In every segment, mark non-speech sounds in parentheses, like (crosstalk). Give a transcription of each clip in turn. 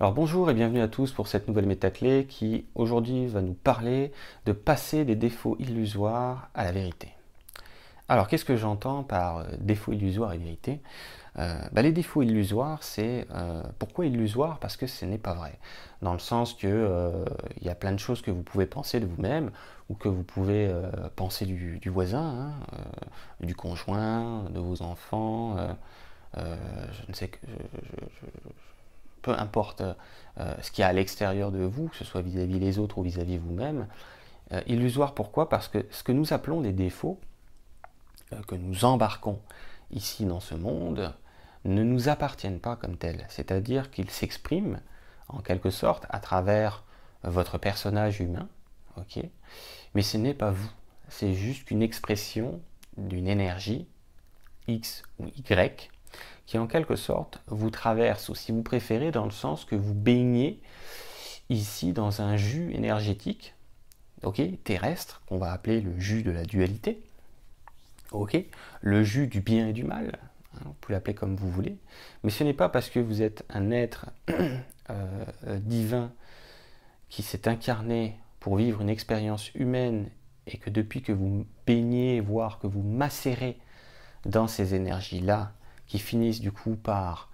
Alors bonjour et bienvenue à tous pour cette nouvelle métaclé qui aujourd'hui va nous parler de passer des défauts illusoires à la vérité. Alors qu'est-ce que j'entends par euh, défauts illusoires et vérité? Euh, bah, Les défauts illusoires, c'est euh, pourquoi illusoire? Parce que ce n'est pas vrai. Dans le sens que il y a plein de choses que vous pouvez penser de vous-même ou que vous pouvez penser du, voisin, hein, du conjoint, de vos enfants. je ne sais que peu importe euh, ce qu'il y a à l'extérieur de vous, que ce soit vis-à-vis les autres ou vis-à-vis vous-même. Euh, illusoire pourquoi? Parce que ce que nous appelons des défauts, euh, que nous embarquons ici dans ce monde, ne nous appartiennent pas comme tels. C'est-à-dire qu'ils s'expriment en quelque sorte à travers votre personnage humain, mais ce n'est pas vous. C'est juste qu'une expression d'une énergie X ou Y qui en quelque sorte vous traverse, ou si vous préférez, dans le sens que vous baignez ici dans un jus énergétique, ok, terrestre, qu'on va appeler le jus de la dualité, ok, le jus du bien et du mal, hein, vous pouvez l'appeler comme vous voulez, mais ce n'est pas parce que vous êtes un être (clears throat) euh, divin qui s'est incarné pour vivre une expérience humaine et que depuis que vous baignez, voire que vous macérez dans ces énergies-là, qui finissent du coup par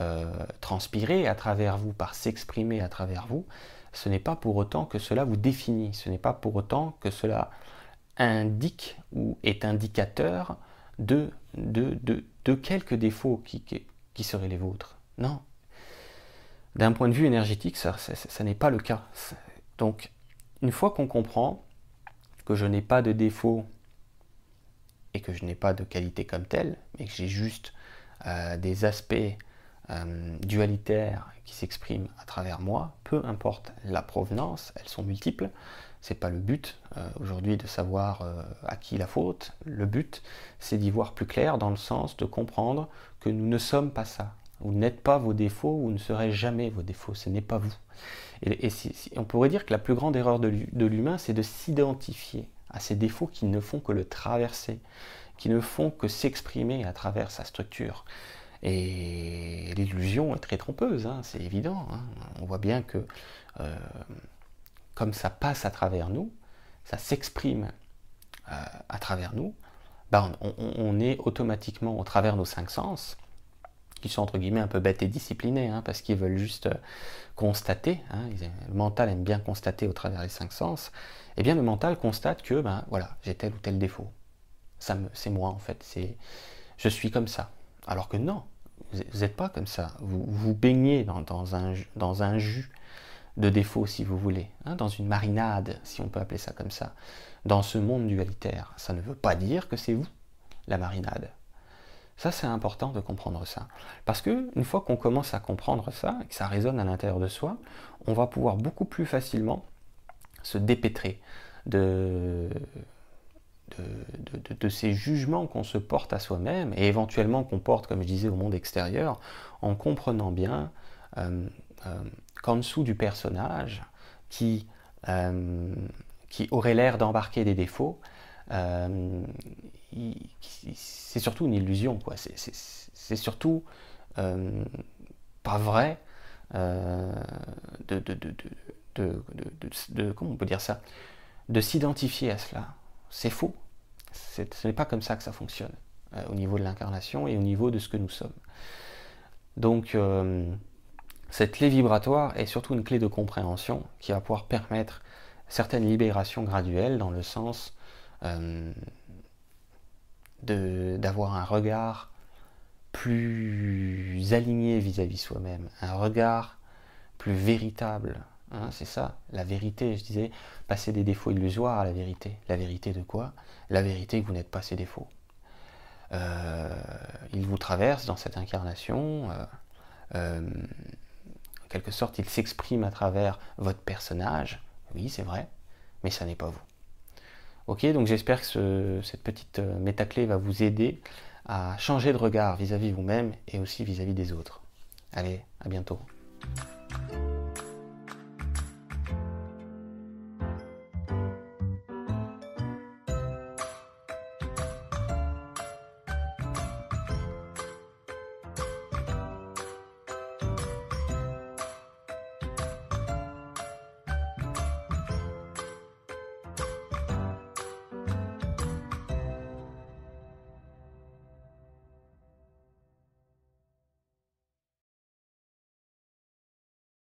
euh, transpirer à travers vous, par s'exprimer à travers vous, ce n'est pas pour autant que cela vous définit, ce n'est pas pour autant que cela indique ou est indicateur de, de, de, quelques défauts qui, qui, seraient les vôtres. Non. D'un point de vue énergétique, ça, ça n'est pas le cas. Donc, une fois qu'on comprend que je n'ai pas de défaut et que je n'ai pas de qualité comme telle, mais que j'ai juste euh, des aspects euh, dualitaires qui s'expriment à travers moi, peu importe la provenance, elles sont multiples. C'est pas le but euh, aujourd'hui de savoir à qui la faute. Le but, c'est d'y voir plus clair dans le sens de comprendre que nous ne sommes pas ça. Vous n'êtes pas vos défauts, vous ne serez jamais vos défauts, ce n'est pas vous. Et, on pourrait dire que la plus grande erreur de l'humain, c'est de s'identifier à ces défauts qui ne font que le traverser, qui ne font que s'exprimer à travers sa structure. Et l'illusion est très trompeuse, hein, c'est évident. Hein. On voit bien que euh, comme ça passe à travers nous, ça s'exprime euh, à travers nous, ben, on, est automatiquement au travers nos cinq sens, qui sont entre guillemets un peu bêtes et disciplinés, hein, parce qu'ils veulent juste euh, constater, le mental aime bien constater au travers des cinq sens, eh bien le mental constate que ben, voilà, j'ai tel ou tel défaut c'est moi en fait, c'est, je suis comme ça. Alors que non, vous n'êtes pas comme ça. Vous vous baignez dans, un, dans un jus de défauts, si vous voulez, hein, dans une marinade, si on peut appeler ça comme ça, dans ce monde dualitaire. Ça ne veut pas dire que c'est vous, la marinade. Ça, c'est important de comprendre ça. Parce que une fois qu'on commence à comprendre ça, que ça résonne à l'intérieur de soi, on va pouvoir beaucoup plus facilement se dépêtrer de, de, ces jugements qu'on se porte à soi-même et éventuellement qu'on porte, comme je disais, au monde extérieur, en comprenant bien euh, euh, qu'en dessous du personnage qui, euh, qui aurait l'air d'embarquer des défauts, c'est surtout une illusion, quoi. C'est surtout pas vrai de, de, comment on peut dire ça, de s'identifier à cela. C'est faux ce n'est pas comme ça que ça fonctionne euh, au niveau de l'incarnation et au niveau de ce que nous sommes. Donc, euh, cette clé vibratoire est surtout une clé de compréhension qui va pouvoir permettre certaines libérations graduelles dans le sens euh, d'avoir un regard plus aligné vis-à-vis soi-même, un regard plus véritable. Hein, c'est ça, la vérité, je disais, passer des défauts illusoires à la vérité. La vérité de quoi? La vérité que vous n'êtes pas ses défauts. Euh, il vous traverse dans cette incarnation. Euh, en quelque sorte, il s'exprime à travers votre personnage. Oui, c'est vrai, mais ça n'est pas vous. Ok, donc j'espère que cette petite métaclé va vous aider à changer de regard vis-à-vis vous-même et aussi vis-à-vis -vis des autres. Allez, à bientôt.